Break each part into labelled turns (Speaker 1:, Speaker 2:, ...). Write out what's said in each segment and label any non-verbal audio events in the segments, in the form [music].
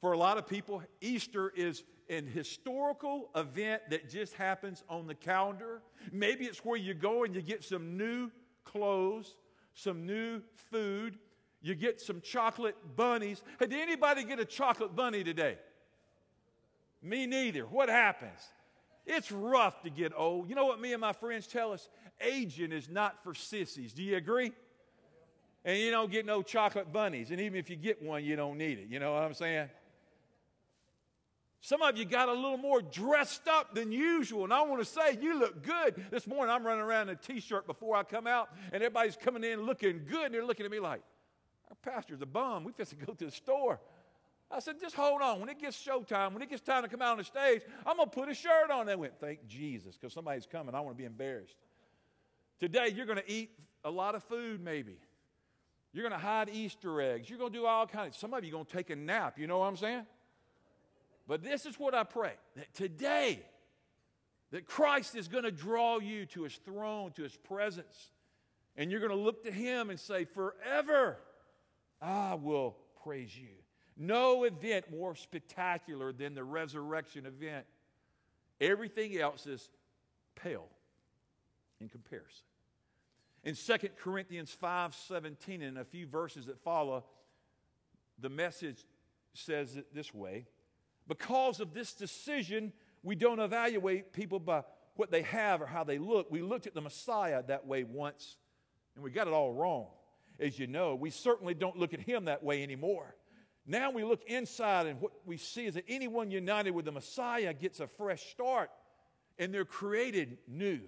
Speaker 1: For a lot of people, Easter is an historical event that just happens on the calendar. Maybe it's where you go and you get some new clothes, some new food, you get some chocolate bunnies. Hey, did anybody get a chocolate bunny today? Me neither. What happens? It's rough to get old. You know what me and my friends tell us? Aging is not for sissies. Do you agree? And you don't get no chocolate bunnies. And even if you get one, you don't need it. You know what I'm saying? Some of you got a little more dressed up than usual. And I want to say, you look good. This morning, I'm running around in a t shirt before I come out, and everybody's coming in looking good. And they're looking at me like, our pastor's a bum. We just to go to the store. I said, just hold on. When it gets showtime, when it gets time to come out on the stage, I'm going to put a shirt on. They went, thank Jesus, because somebody's coming. I want to be embarrassed. Today, you're going to eat a lot of food, maybe. You're going to hide Easter eggs. You're going to do all kinds. Some of you going to take a nap. You know what I'm saying? But this is what I pray that today, that Christ is going to draw you to his throne, to his presence, and you're going to look to him and say, Forever I will praise you. No event more spectacular than the resurrection event. Everything else is pale in comparison. In 2 Corinthians 5 17, and a few verses that follow, the message says it this way Because of this decision, we don't evaluate people by what they have or how they look. We looked at the Messiah that way once, and we got it all wrong, as you know. We certainly don't look at him that way anymore. Now we look inside, and what we see is that anyone united with the Messiah gets a fresh start, and they're created new.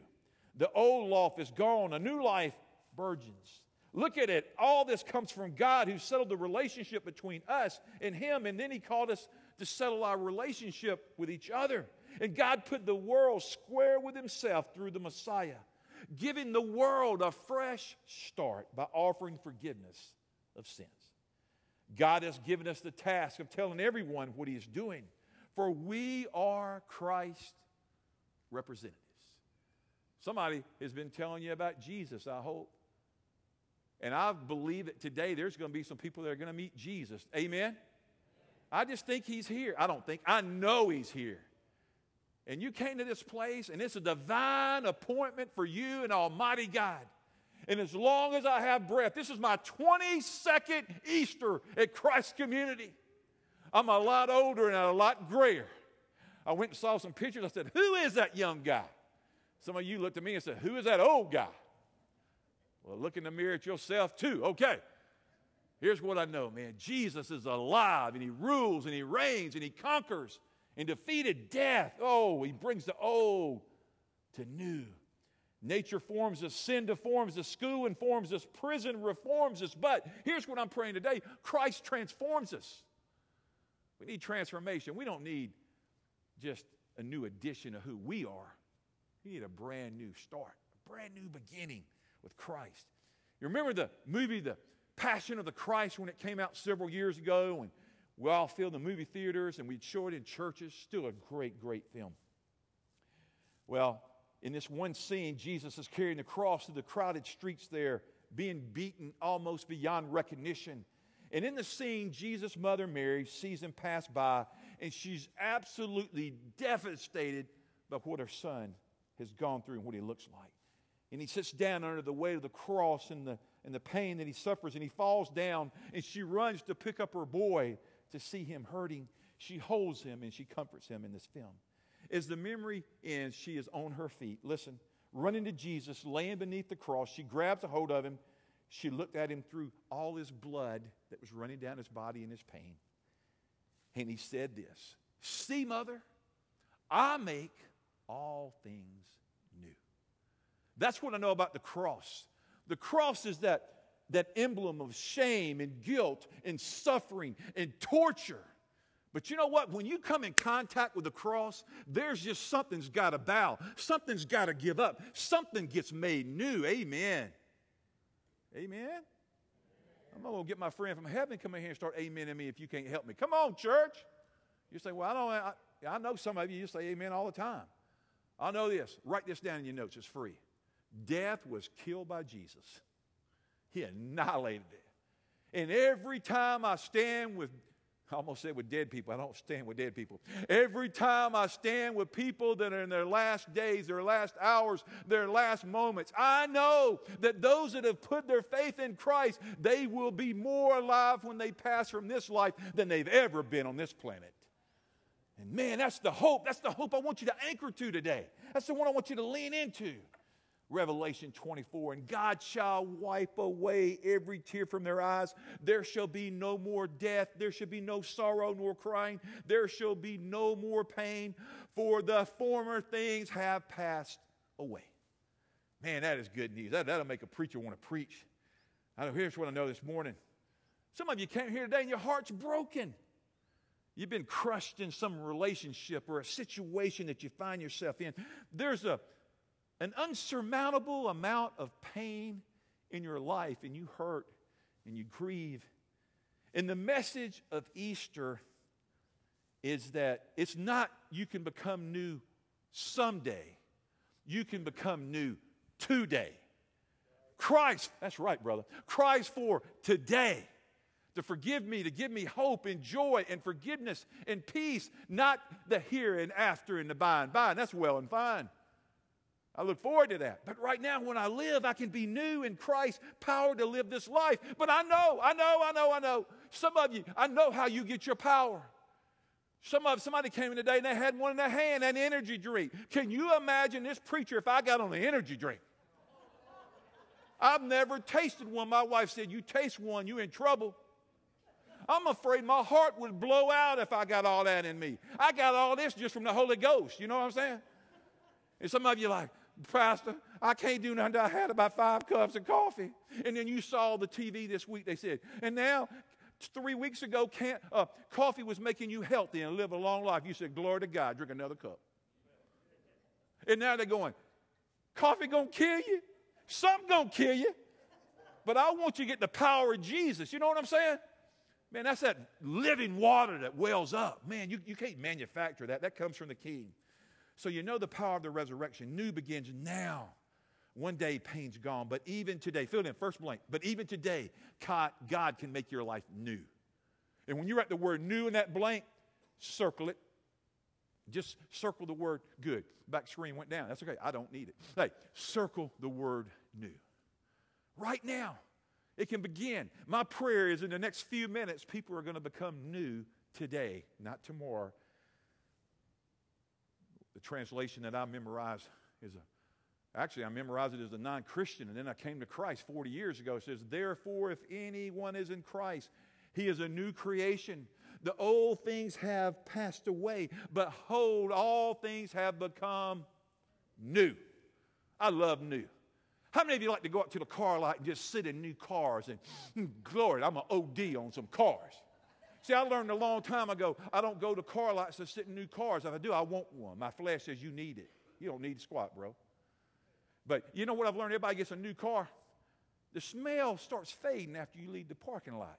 Speaker 1: The old life is gone, a new life burgeons. Look at it. All this comes from God who settled the relationship between us and Him, and then He called us to settle our relationship with each other. And God put the world square with Himself through the Messiah, giving the world a fresh start by offering forgiveness of sins. God has given us the task of telling everyone what He is doing, for we are Christ's representatives. Somebody has been telling you about Jesus, I hope. And I believe that today there's going to be some people that are going to meet Jesus. Amen? I just think he's here. I don't think, I know he's here. And you came to this place, and it's a divine appointment for you and Almighty God. And as long as I have breath, this is my 22nd Easter at Christ Community. I'm a lot older and a lot grayer. I went and saw some pictures. I said, Who is that young guy? Some of you looked at me and said, Who is that old guy? Well, look in the mirror at yourself too. Okay. Here's what I know, man. Jesus is alive and he rules and he reigns and he conquers and defeated death. Oh, he brings the old to new. Nature forms us, sin deforms us, school informs us, prison reforms us. But here's what I'm praying today Christ transforms us. We need transformation. We don't need just a new addition of who we are. We need a brand new start, a brand new beginning with Christ. You remember the movie, The Passion of the Christ, when it came out several years ago, and we all filled the movie theaters and we'd show it in churches. Still a great, great film. Well, in this one scene, Jesus is carrying the cross through the crowded streets there, being beaten almost beyond recognition. And in the scene, Jesus' mother Mary sees him pass by, and she's absolutely devastated by what her son has gone through and what he looks like. And he sits down under the weight of the cross and the, and the pain that he suffers, and he falls down, and she runs to pick up her boy to see him hurting. She holds him and she comforts him in this film. As the memory ends, she is on her feet. Listen, running to Jesus, laying beneath the cross. She grabs a hold of him. She looked at him through all his blood that was running down his body in his pain. And he said this See, mother, I make all things new. That's what I know about the cross. The cross is that, that emblem of shame and guilt and suffering and torture. But you know what? When you come in contact with the cross, there's just something's got to bow, something's got to give up, something gets made new. Amen. Amen. I'm going to get my friend from heaven come in here and start amen to me if you can't help me. Come on, church. You say, well, I don't. I, I know some of you. You say amen all the time. I know this. Write this down in your notes. It's free. Death was killed by Jesus. He annihilated it. And every time I stand with I almost said with dead people. I don't stand with dead people. Every time I stand with people that are in their last days, their last hours, their last moments, I know that those that have put their faith in Christ, they will be more alive when they pass from this life than they've ever been on this planet. And man, that's the hope. That's the hope I want you to anchor to today. That's the one I want you to lean into. Revelation 24, and God shall wipe away every tear from their eyes. There shall be no more death. There shall be no sorrow nor crying. There shall be no more pain, for the former things have passed away. Man, that is good news. That, that'll make a preacher want to preach. I know, here's what I know this morning. Some of you came here today and your heart's broken. You've been crushed in some relationship or a situation that you find yourself in. There's a an unsurmountable amount of pain in your life, and you hurt and you grieve. And the message of Easter is that it's not you can become new someday, you can become new today. Christ, that's right, brother. Christ for today to forgive me, to give me hope and joy and forgiveness and peace, not the here and after and the by and by. And that's well and fine. I look forward to that. But right now, when I live, I can be new in Christ, power to live this life. But I know, I know, I know, I know. Some of you, I know how you get your power. Some of somebody came in today and they had one in their hand, an energy drink. Can you imagine this preacher if I got on an energy drink? I've never tasted one. My wife said, You taste one, you're in trouble. I'm afraid my heart would blow out if I got all that in me. I got all this just from the Holy Ghost. You know what I'm saying? And some of you like, Pastor, I can't do nothing. I had about five cups of coffee. And then you saw the TV this week, they said, and now three weeks ago, uh, coffee was making you healthy and live a long life. You said, Glory to God, drink another cup. And now they're going, Coffee gonna kill you? Something gonna kill you. But I want you to get the power of Jesus. You know what I'm saying? Man, that's that living water that wells up. Man, you, you can't manufacture that. That comes from the King. So you know the power of the resurrection. New begins now. One day pain's gone, but even today, fill it in first blank, but even today, God can make your life new. And when you write the word new in that blank, circle it. Just circle the word good. Back screen went down. That's okay. I don't need it. Hey, circle the word new. Right now, it can begin. My prayer is in the next few minutes, people are going to become new today, not tomorrow, the translation that I memorized is a, actually, I memorized it as a non Christian, and then I came to Christ 40 years ago. It says, Therefore, if anyone is in Christ, he is a new creation. The old things have passed away, but hold, all things have become new. I love new. How many of you like to go up to the car lot and just sit in new cars and, hmm, glory, I'm an OD on some cars? See, I learned a long time ago, I don't go to car lots to sit in new cars. If I do, I want one. My flesh says you need it. You don't need squat, bro. But you know what I've learned? Everybody gets a new car. The smell starts fading after you leave the parking lot.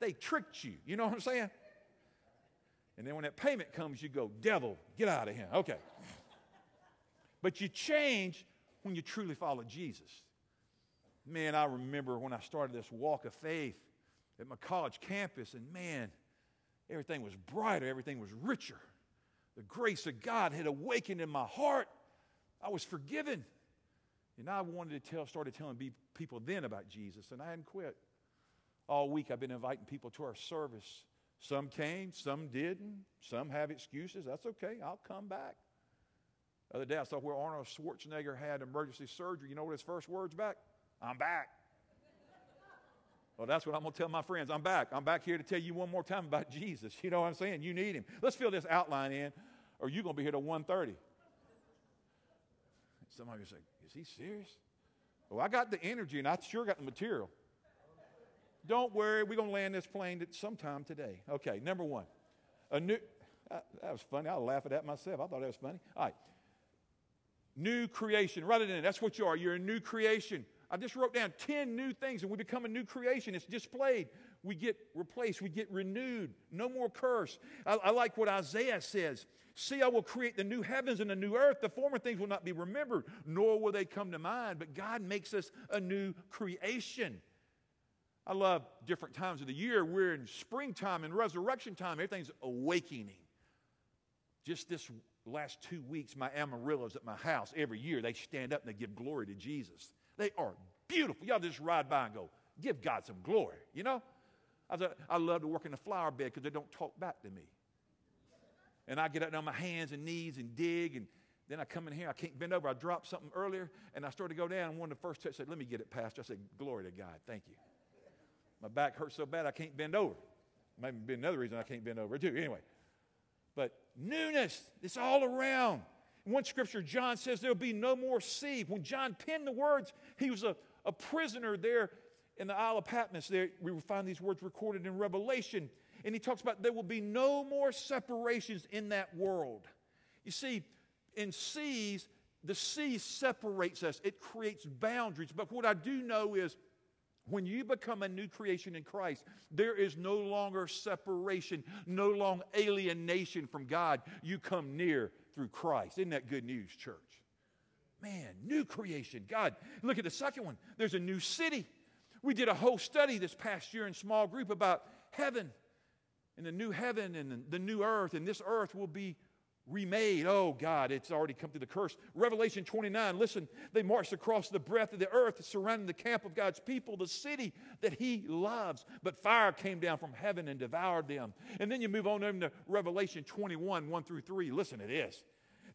Speaker 1: They tricked you. You know what I'm saying? And then when that payment comes, you go, devil, get out of here. Okay. But you change when you truly follow Jesus. Man, I remember when I started this walk of faith at my college campus, and man, everything was brighter, everything was richer. The grace of God had awakened in my heart. I was forgiven. And I wanted to tell, started telling people then about Jesus, and I hadn't quit. All week I've been inviting people to our service. Some came, some didn't, some have excuses. That's okay, I'll come back. The other day I saw where Arnold Schwarzenegger had emergency surgery. You know what his first words back? I'm back. Well, that's what I'm going to tell my friends. I'm back. I'm back here to tell you one more time about Jesus. [laughs] You know what I'm saying? You need him. Let's fill this outline in, or you're going to be here till 1.30. Somebody say, is he serious? Well, I got the energy, and I sure got the material. Don't worry, we're going to land this plane sometime today. Okay, number one. A new, uh, that was funny. I laugh at that myself. I thought that was funny. All right. New creation. Write it in. That's what you are. You're a new creation. I just wrote down 10 new things and we become a new creation. It's displayed. We get replaced. We get renewed. No more curse. I, I, like what Isaiah says. See, I will create the new heavens and the new earth. The former things will not be remembered, nor will they come to mind. But God makes us a new creation. I love different times of the year. We're in springtime and resurrection time. Everything's awakening. Just this last two weeks, my amaryllis at my house, every year, they stand up and they give glory to Jesus. They are beautiful. Y'all just ride by and go, give God some glory, you know? I, thought, I love to work in the flower bed because they don't talk back to me. And I get up on my hands and knees and dig, and then I come in here. I can't bend over. I dropped something earlier, and I started to go down. And one of the first texts said, Let me get it, Pastor. I said, Glory to God. Thank you. My back hurts so bad I can't bend over. Maybe be another reason I can't bend over, too. Anyway, but newness, it's all around. In one scripture, John says there'll be no more sea. When John penned the words, he was a, a prisoner there in the Isle of Patmos. There, we find these words recorded in Revelation. And he talks about there will be no more separations in that world. You see, in seas, the sea separates us, it creates boundaries. But what I do know is when you become a new creation in Christ, there is no longer separation, no longer alienation from God. You come near through Christ. Isn't that good news, church? Man, new creation. God, look at the second one. There's a new city. We did a whole study this past year in small group about heaven and the new heaven and the new earth, and this earth will be remade. Oh, God, it's already come to the curse. Revelation 29, listen, they marched across the breadth of the earth, surrounding the camp of God's people, the city that He loves. But fire came down from heaven and devoured them. And then you move on to Revelation 21, 1 through 3. Listen to this.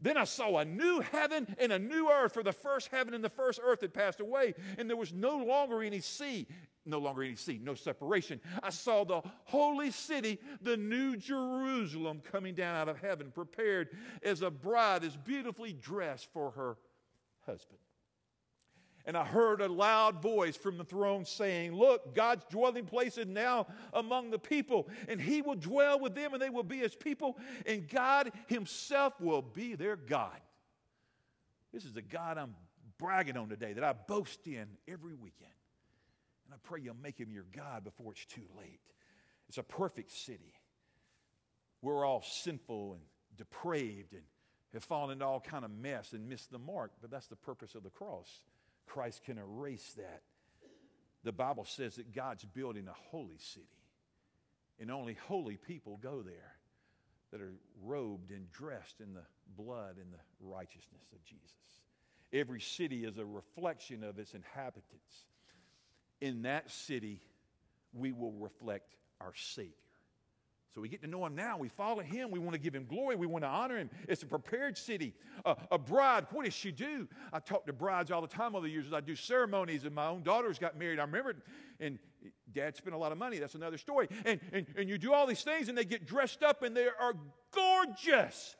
Speaker 1: Then I saw a new heaven and a new earth, for the first heaven and the first earth had passed away, and there was no longer any sea no longer any sea, no separation. I saw the holy city, the new Jerusalem, coming down out of heaven, prepared as a bride is beautifully dressed for her husband. And I heard a loud voice from the throne saying, Look, God's dwelling place is now among the people, and he will dwell with them, and they will be his people, and God himself will be their God. This is the God I'm bragging on today that I boast in every weekend. And I pray you'll make him your God before it's too late. It's a perfect city. We're all sinful and depraved and have fallen into all kind of mess and missed the mark, but that's the purpose of the cross. Christ can erase that. The Bible says that God's building a holy city, and only holy people go there that are robed and dressed in the blood and the righteousness of Jesus. Every city is a reflection of its inhabitants in that city, we will reflect our Savior. So we get to know him now. We follow him. We want to give him glory. We want to honor him. It's a prepared city. Uh, a bride, what does she do? I talk to brides all the time over the years as I do ceremonies, and my own daughters got married. I remember, and dad spent a lot of money. That's another story. And, and, and you do all these things, and they get dressed up, and they are gorgeous.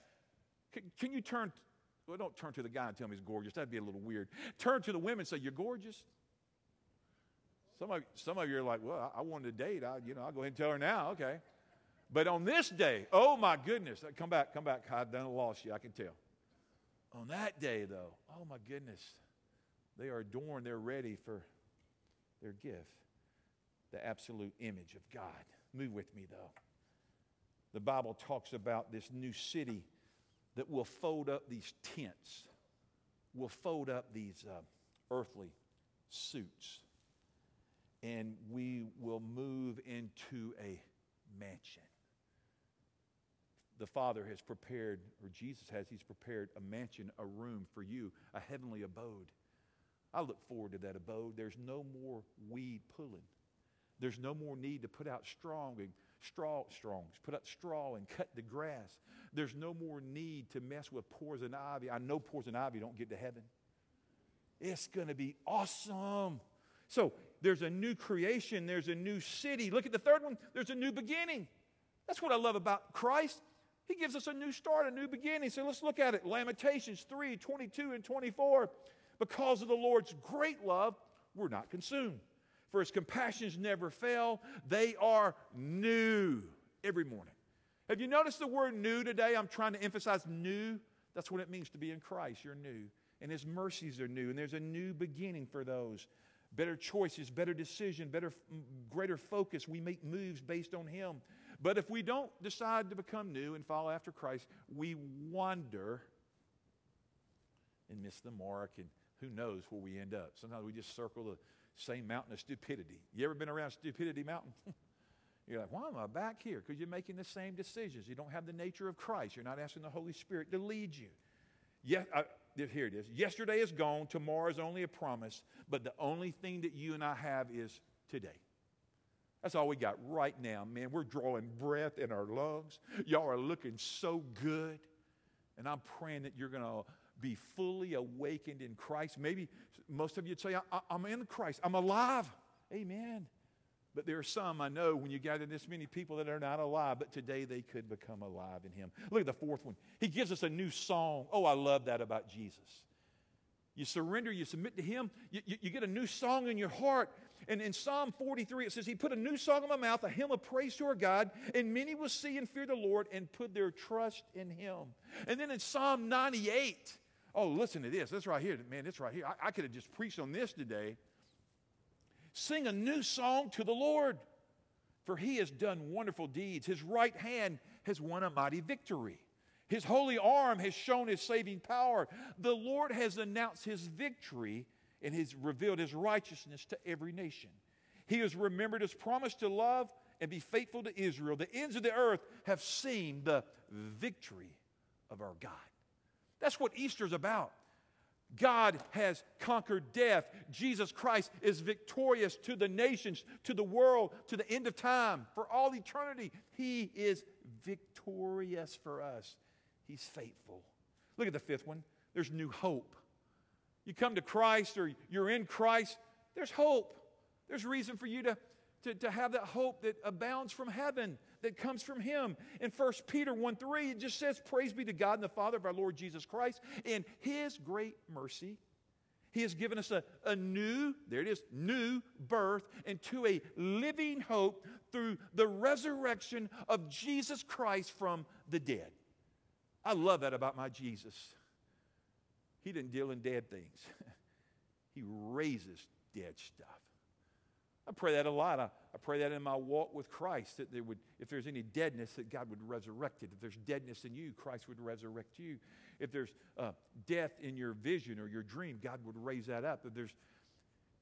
Speaker 1: Can, can you turn, well, don't turn to the guy and tell me he's gorgeous. That'd be a little weird. Turn to the women and say, You're gorgeous. Some of, some of you are like, well, I, I wanted to date. I, you know, I'll go ahead and tell her now. Okay. But on this day, oh my goodness, uh, come back, come back. I've done lost you, I can tell. On that day, though, oh my goodness, they are adorned, they're ready for their gift, the absolute image of God. Move with me, though. The Bible talks about this new city that will fold up these tents, will fold up these uh, earthly suits and we will move into a mansion. The Father has prepared, or Jesus has, He's prepared a mansion, a room for you, a heavenly abode. I look forward to that abode. There's no more weed pulling. There's no more need to put out strong and straw strongs, put out straw and cut the grass. There's no more need to mess with poison ivy. I know poison ivy don't get to heaven. It's going to be awesome. So there's a new creation, there's a new city. Look at the third one, there's a new beginning. That's what I love about Christ. He gives us a new start, a new beginning. So let's look at it. Lamentations 3 22 and 24. Because of the Lord's great love, we're not consumed. For his compassions never fail, they are new every morning. Have you noticed the word new today? I'm trying to emphasize new. That's what it means to be in Christ. You're new. And his mercies are new. And there's a new beginning for those better choices, better decision, better, greater focus. We make moves based on Him. But if we don't decide to become new and follow after Christ, we wander and miss the mark, and who knows where we end up. Sometimes we just circle the Same mountain of stupidity. You ever been around Stupidity Mountain? [laughs] You're like, why am I back here? Because you're making the same decisions. You don't have the nature of Christ. You're not asking the Holy Spirit to lead you. Yeah, I, here it is. Yesterday is gone. Tomorrow is only a promise. But the only thing that you and I have is today. That's all we got right now, man. We're drawing breath in our lungs. Y'all are looking so good. And I'm praying that you're going to be fully awakened in Christ. Maybe most of you would say, I, am in Christ. I'm alive. Amen. But there are some I know when you gather this many people that are not alive, but today they could become alive in Him. Look at the fourth one. He gives us a new song. Oh, I love that about Jesus. You surrender, you submit to Him, you, you, you get a new song in your heart. And in Psalm 43, it says, He put a new song in my mouth, a hymn of praise to our God, and many will see and fear the Lord and put their trust in Him. And then in Psalm 98, oh, listen to this. This right here, man, this right here. I, I could have just preached on this today. Sing a new song to the Lord, for he has done wonderful deeds. His right hand has won a mighty victory. His holy arm has shown his saving power. The Lord has announced his victory and has revealed his righteousness to every nation. He has remembered his promise to love and be faithful to Israel. The ends of the earth have seen the victory of our God. That's what Easter's about. God has conquered death. Jesus Christ is victorious to the nations, to the world, to the end of time, for all eternity. He is victorious for us. He's faithful. Look at the fifth one. There's new hope. You come to Christ or you're in Christ, there's hope. There's reason for you to, to, to have that hope that abounds from heaven that comes from him. In 1 Peter 1 3, it just says, Praise be to God and the Father of our Lord Jesus Christ. In his great mercy, he has given us a, a new, there it is, new birth into a living hope through the resurrection of Jesus Christ from the dead. I love that about my Jesus. He didn't deal in dead things, [laughs] he raises dead stuff. I pray that a lot. I, I pray that in my walk with Christ, that there would, if there's any deadness, that God would resurrect it. If there's deadness in you, Christ would resurrect you. If there's uh, death in your vision or your dream, God would raise that up. If there's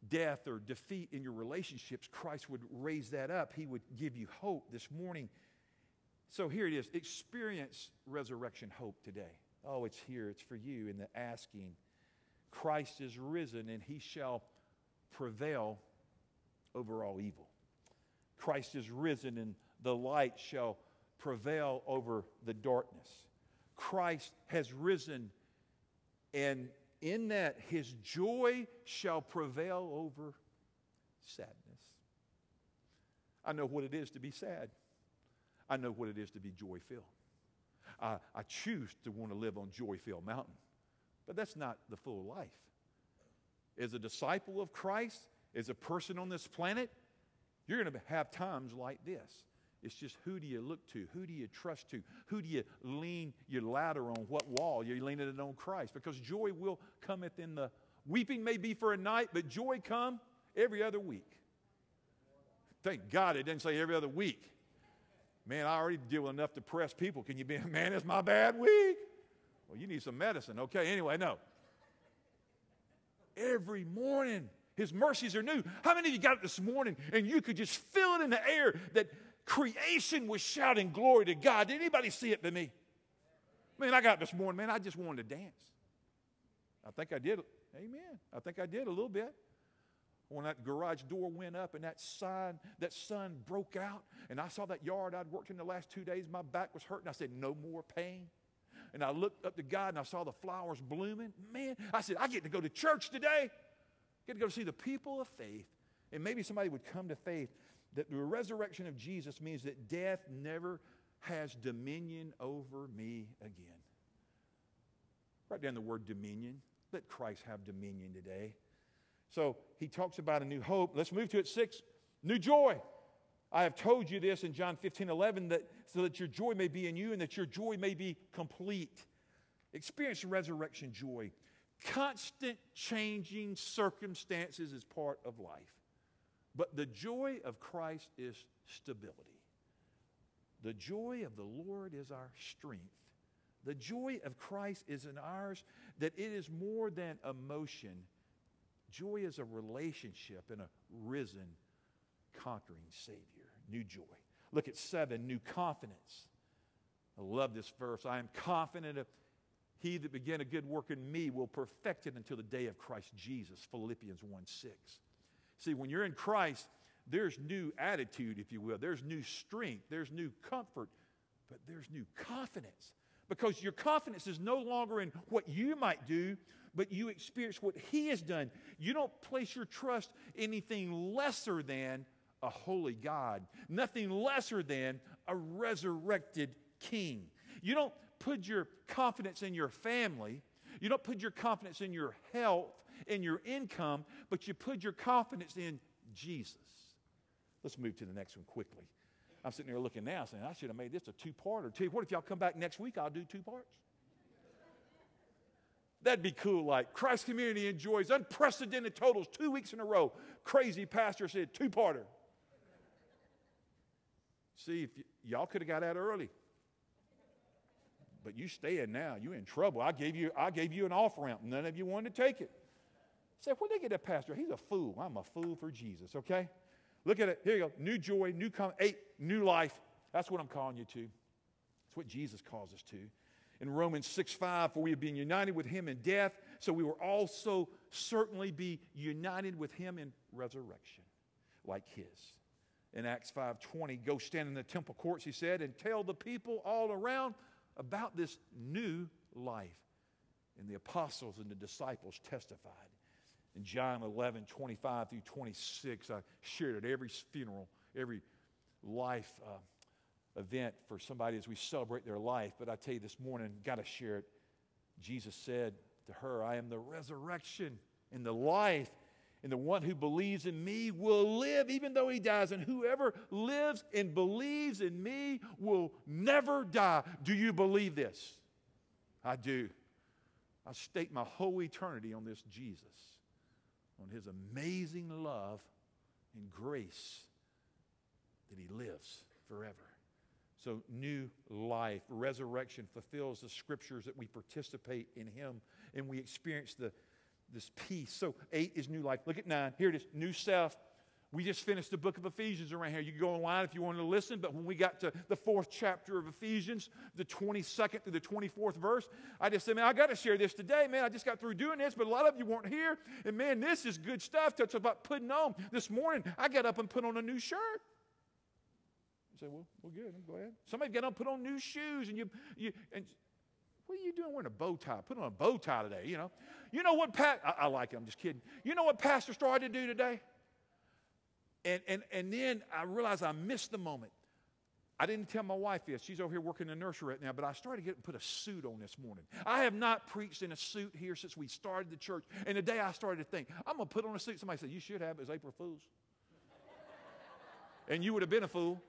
Speaker 1: death or defeat in your relationships, Christ would raise that up. He would give you hope this morning. So here it is experience resurrection hope today. Oh, it's here, it's for you in the asking. Christ is risen and he shall prevail over all evil. Christ is risen, and the light shall prevail over the darkness. Christ has risen, and in that his joy shall prevail over sadness. I know what it is to be sad. I know what it is to be joy filled. I, I choose to want to live on joy filled mountain, but that's not the full life. As a disciple of Christ, as a person on this planet, you're going to have times like this. It's just who do you look to? Who do you trust to? Who do you lean your ladder on? What wall? You're leaning it on Christ because joy will cometh in the weeping may be for a night, but joy come every other week. Thank God it didn't say every other week. Man, I already deal with enough depressed people. Can you be, [laughs] man, it's my bad week? Well, you need some medicine. Okay, anyway, no. Every morning, his mercies are new. How many of you got it this morning and you could just feel it in the air that creation was shouting glory to God? Did anybody see it but me? Man, I got it this morning, man. I just wanted to dance. I think I did. Amen. I think I did a little bit. When that garage door went up and that sun, that sun broke out, and I saw that yard I'd worked in the last two days, my back was hurting. I said, No more pain. And I looked up to God and I saw the flowers blooming. Man, I said, I get to go to church today. I Get to go see the people of faith. And maybe somebody would come to faith that the resurrection of Jesus means that death never has dominion over me again. Write down the word dominion. Let Christ have dominion today. So he talks about a new hope. Let's move to it six. New joy. I have told you this in John 15, 11, that so that your joy may be in you and that your joy may be complete. Experience resurrection joy. Constant changing circumstances is part of life. But the joy of Christ is stability. The joy of the Lord is our strength. The joy of Christ is in ours that it is more than emotion. Joy is a relationship and a risen, conquering Savior. New joy. Look at seven, new confidence. I love this verse. I am confident of he that began a good work in me will perfect it until the day of Christ Jesus. Philippians 1 6. See, when you're in Christ, there's new attitude, if you will. There's new strength. There's new comfort, but there's new confidence. Because your confidence is no longer in what you might do, but you experience what He has done. You don't place your trust in anything lesser than a holy God, nothing lesser than a resurrected King. You don't put your confidence in your family, you don't put your confidence in your health, in your income, but you put your confidence in Jesus. Let's move to the next one quickly. I'm sitting there looking now saying, I should have made this a two parter. Tell you what, if y'all come back next week, I'll do two parts. That'd be cool. Like Christ Community enjoys unprecedented totals two weeks in a row. Crazy pastor said, two parter. See, if y- y'all could have got out early. But you staying now, you in trouble. I gave you, I gave you an off ramp. None of you wanted to take it. Say, where'd they get that pastor? He's a fool. I'm a fool for Jesus, okay? Look at it. Here you go. New joy, new com- eight, new life. That's what I'm calling you to. That's what Jesus calls us to. In Romans 6 5, for we have been united with him in death, so we will also certainly be united with him in resurrection, like his. In Acts 5:20, go stand in the temple courts, he said, and tell the people all around about this new life. And the apostles and the disciples testified. In John 11, 25 through 26, I shared at every funeral, every life uh, event for somebody as we celebrate their life. But I tell you this morning, got to share it. Jesus said to her, I am the resurrection and the life. And the one who believes in me will live even though he dies. And whoever lives and believes in me will never die. Do you believe this? I do. I stake my whole eternity on this Jesus, on his amazing love and grace that he lives forever. So, new life, resurrection fulfills the scriptures that we participate in him and we experience the this peace. So, eight is new life. Look at nine. Here it is new self. We just finished the book of Ephesians around here. You can go online if you want to listen, but when we got to the fourth chapter of Ephesians, the 22nd through the 24th verse, I just said, man, I got to share this today, man. I just got through doing this, but a lot of you weren't here. And man, this is good stuff. Talks about putting on. This morning, I got up and put on a new shirt. You say, well, well, good. I'm glad. Somebody got up, put on new shoes, and you, you and what are you doing wearing a bow tie? Put on a bow tie today, you know. You know what, Pat? I, I like it. I'm just kidding. You know what Pastor started to do today? And, and, and then I realized I missed the moment. I didn't tell my wife this. She's over here working in the nursery right now, but I started to get put a suit on this morning. I have not preached in a suit here since we started the church. And the day I started to think, I'm going to put on a suit. Somebody said, You should have. It It's April Fool's. [laughs] and you would have been a fool.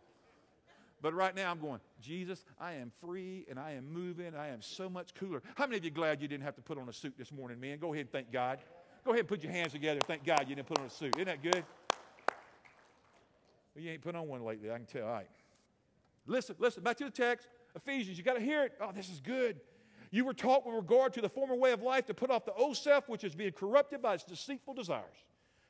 Speaker 1: But right now I'm going, Jesus, I am free and I am moving. I am so much cooler. How many of you glad you didn't have to put on a suit this morning, man? Go ahead and thank God. Go ahead and put your hands together. Thank God you didn't put on a suit. Isn't that good? Well, you ain't put on one lately, I can tell. All right. Listen, listen, back to the text. Ephesians, you got to hear it. Oh, this is good. You were taught with regard to the former way of life to put off the old self, which is being corrupted by its deceitful desires,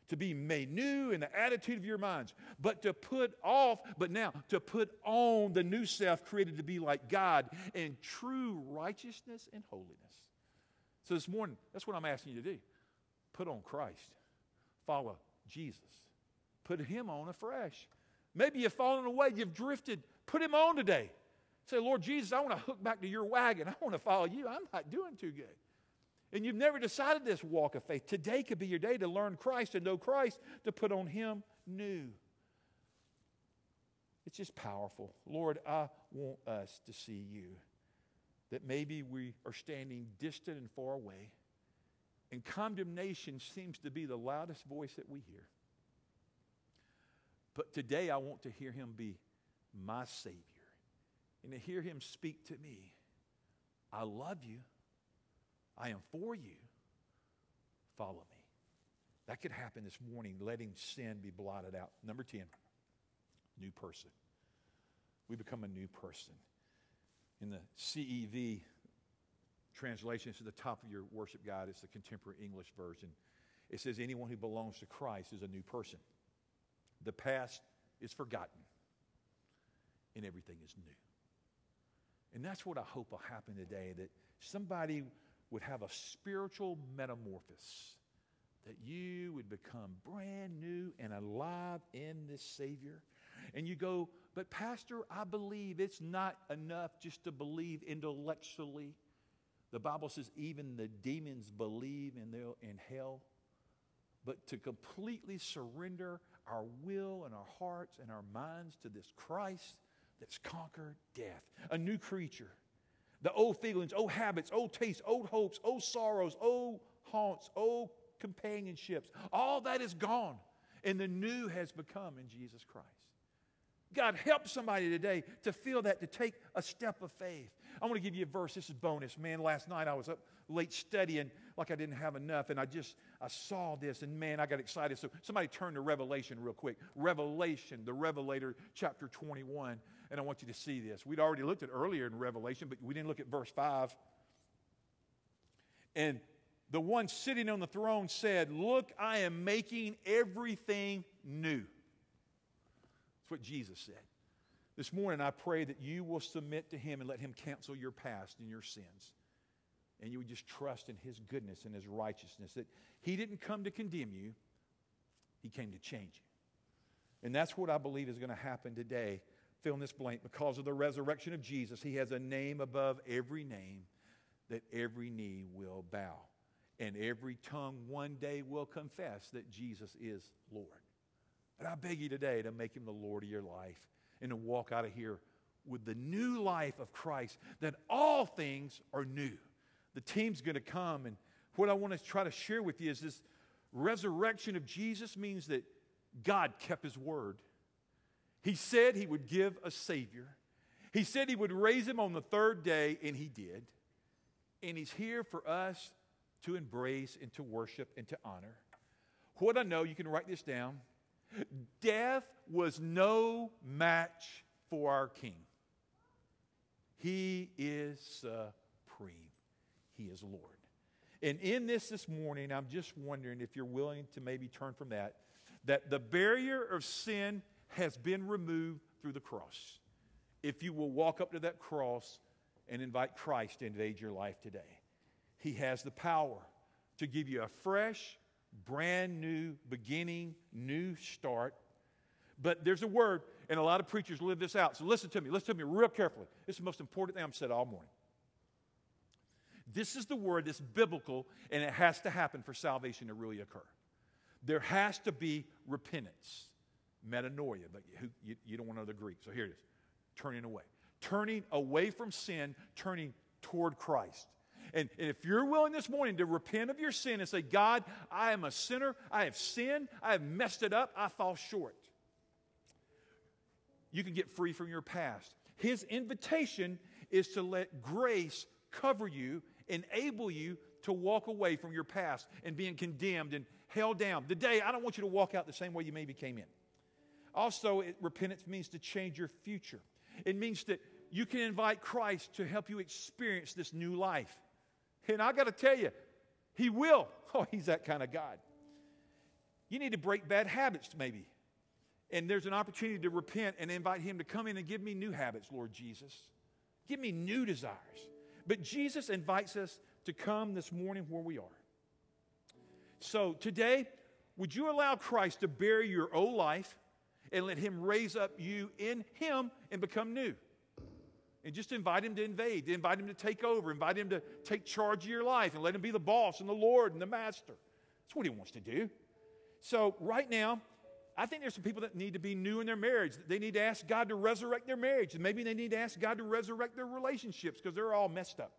Speaker 1: to be made new in the attitude of your minds, but to put off, but now to put on the new self created to be like God in true righteousness and holiness. So this morning, that's what I'm asking you to do. Put on Christ, follow Jesus, put Him on afresh. Maybe you've fallen away, you've drifted. Put Him on today. Say, Lord Jesus, I want to hook back to your wagon. I want to follow you. I'm not doing too good. And you've never decided this walk of faith. Today could be your day to learn Christ and know Christ, to put on Him new. It's just powerful. Lord, I want us to see you. That maybe we are standing distant and far away, and condemnation seems to be the loudest voice that we hear. But today I want to hear Him be my Savior and to hear Him speak to me. I love you. I am for you. Follow me. That could happen this morning, letting sin be blotted out. Number 10, new person. We become a new person. In the CEV translation, it's at the top of your worship guide, it's the contemporary English version. it says anyone who belongs to Christ is a new person. The past is forgotten, and everything is new. And that's what I hope will happen today that somebody would have a spiritual metamorphosis, that you would become brand new and alive in this Savior. And you go, but Pastor, I believe it's not enough just to believe intellectually. The Bible says even the demons believe in, their, in hell. But to completely surrender our will and our hearts and our minds to this Christ that's conquered death, a new creature. The old feelings, old habits, old tastes, old hopes, old sorrows, old haunts, old companionships, all that is gone. And the new has become in Jesus Christ. God, help somebody today to feel that, to take a step of faith. I want to give you a verse. This is bonus. Man, last night I was up late studying like I didn't have enough, and I just I saw this, and man, I got excited. So somebody turn to Revelation real quick. Revelation, the Revelator, chapter 21, and I want you to see this. We'd already looked at earlier in Revelation, but we didn't look at verse 5. And the one sitting on the throne said, Look, I am making everything new. That's what Jesus said. This morning, I pray that you will submit to Him and let Him cancel your past and your sins. And you would just trust in His goodness and His righteousness. That He didn't come to condemn you, He came to change you. And that's what I believe is going to happen today. Fill in this blank. Because of the resurrection of Jesus, He has a name above every name that every knee will bow. And every tongue one day will confess that Jesus is Lord. But I beg you today to make Him the Lord of your life and to walk out of here with the new life of Christ, that all things are new. The team's going to come, and what I want to try to share with you is this resurrection of Jesus means that God kept his word. He said he would give a Savior, he said he would raise him on the third day, and he did. And he's here for us to embrace and to worship and to honor. What I know, you can write this down. Death was no match for our King. He is supreme, He is Lord. And in this this morning, I'm just wondering if you're willing to maybe turn from that, that the barrier of sin has been removed through the cross. If you will walk up to that cross and invite Christ to invade your life today, He has the power to give you a fresh, brand new beginning, new start. But there's a word, and a lot of preachers live this out. So listen to me. Listen to me real carefully. This is the most important thing I've said all morning. This is the word that's biblical, and it has to happen for salvation to really occur. There has to be repentance, metanoia, but you, you, you don't want to know the Greek. So here it is turning away. Turning away from sin, turning toward Christ. And, and if you're willing this morning to repent of your sin and say, God, I am a sinner, I have sinned, I have messed it up, I fall short, you can get free from your past. His invitation is to let grace cover you, enable you to walk away from your past and being condemned and held down. Today, I don't want you to walk out the same way you maybe came in. Also, it, repentance means to change your future. It means that you can invite Christ to help you experience this new life. And I got to tell you, He will. [laughs] Oh, He's that kind of God. You need to break bad habits, maybe. And there's an opportunity to repent and invite Him to come in and give me new habits, Lord Jesus. Give me new desires. But Jesus invites us to come this morning where we are. So today, would you allow Christ to bury your old life and let Him raise up you in Him and become new? And just invite him to invade, invite him to take over, invite him to take charge of your life and let him be the boss and the Lord and the master. That's what he wants to do. So, right now, I think there's some people that need to be new in their marriage. They need to ask God to resurrect their marriage. And maybe they need to ask God to resurrect their relationships because they're all messed up.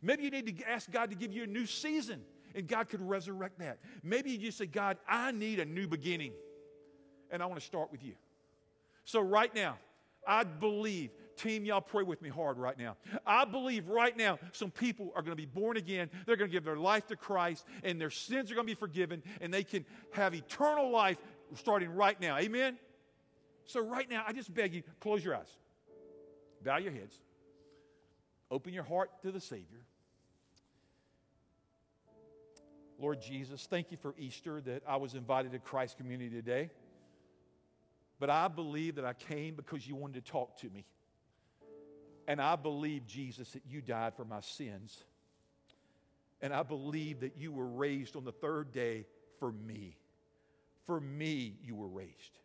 Speaker 1: Maybe you need to ask God to give you a new season and God could resurrect that. Maybe you just say, God, I need a new beginning. And I want to start with you. So, right now, I believe Team, y'all pray with me hard right now. I believe right now some people are going to be born again. They're going to give their life to Christ, and their sins are going to be forgiven, and they can have eternal life starting right now. Amen? So, right now, I just beg you, close your eyes, bow your heads, open your heart to the Savior. Lord Jesus, thank you for Easter that I was invited to Christ community today. But I believe that I came because you wanted to talk to me. And I believe, Jesus, that you died for my sins. And I believe that you were raised on the third day for me. For me, you were raised.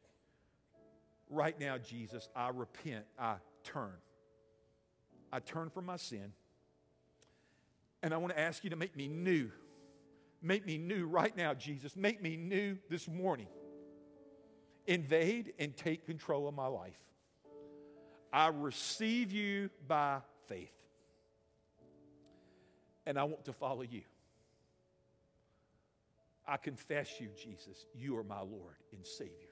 Speaker 1: Right now, Jesus, I repent. I turn. I turn from my sin. And I want to ask you to make me new. Make me new right now, Jesus. Make me new this morning. Invade and take control of my life. I receive you by faith. And I want to follow you. I confess you, Jesus. You are my Lord and Savior.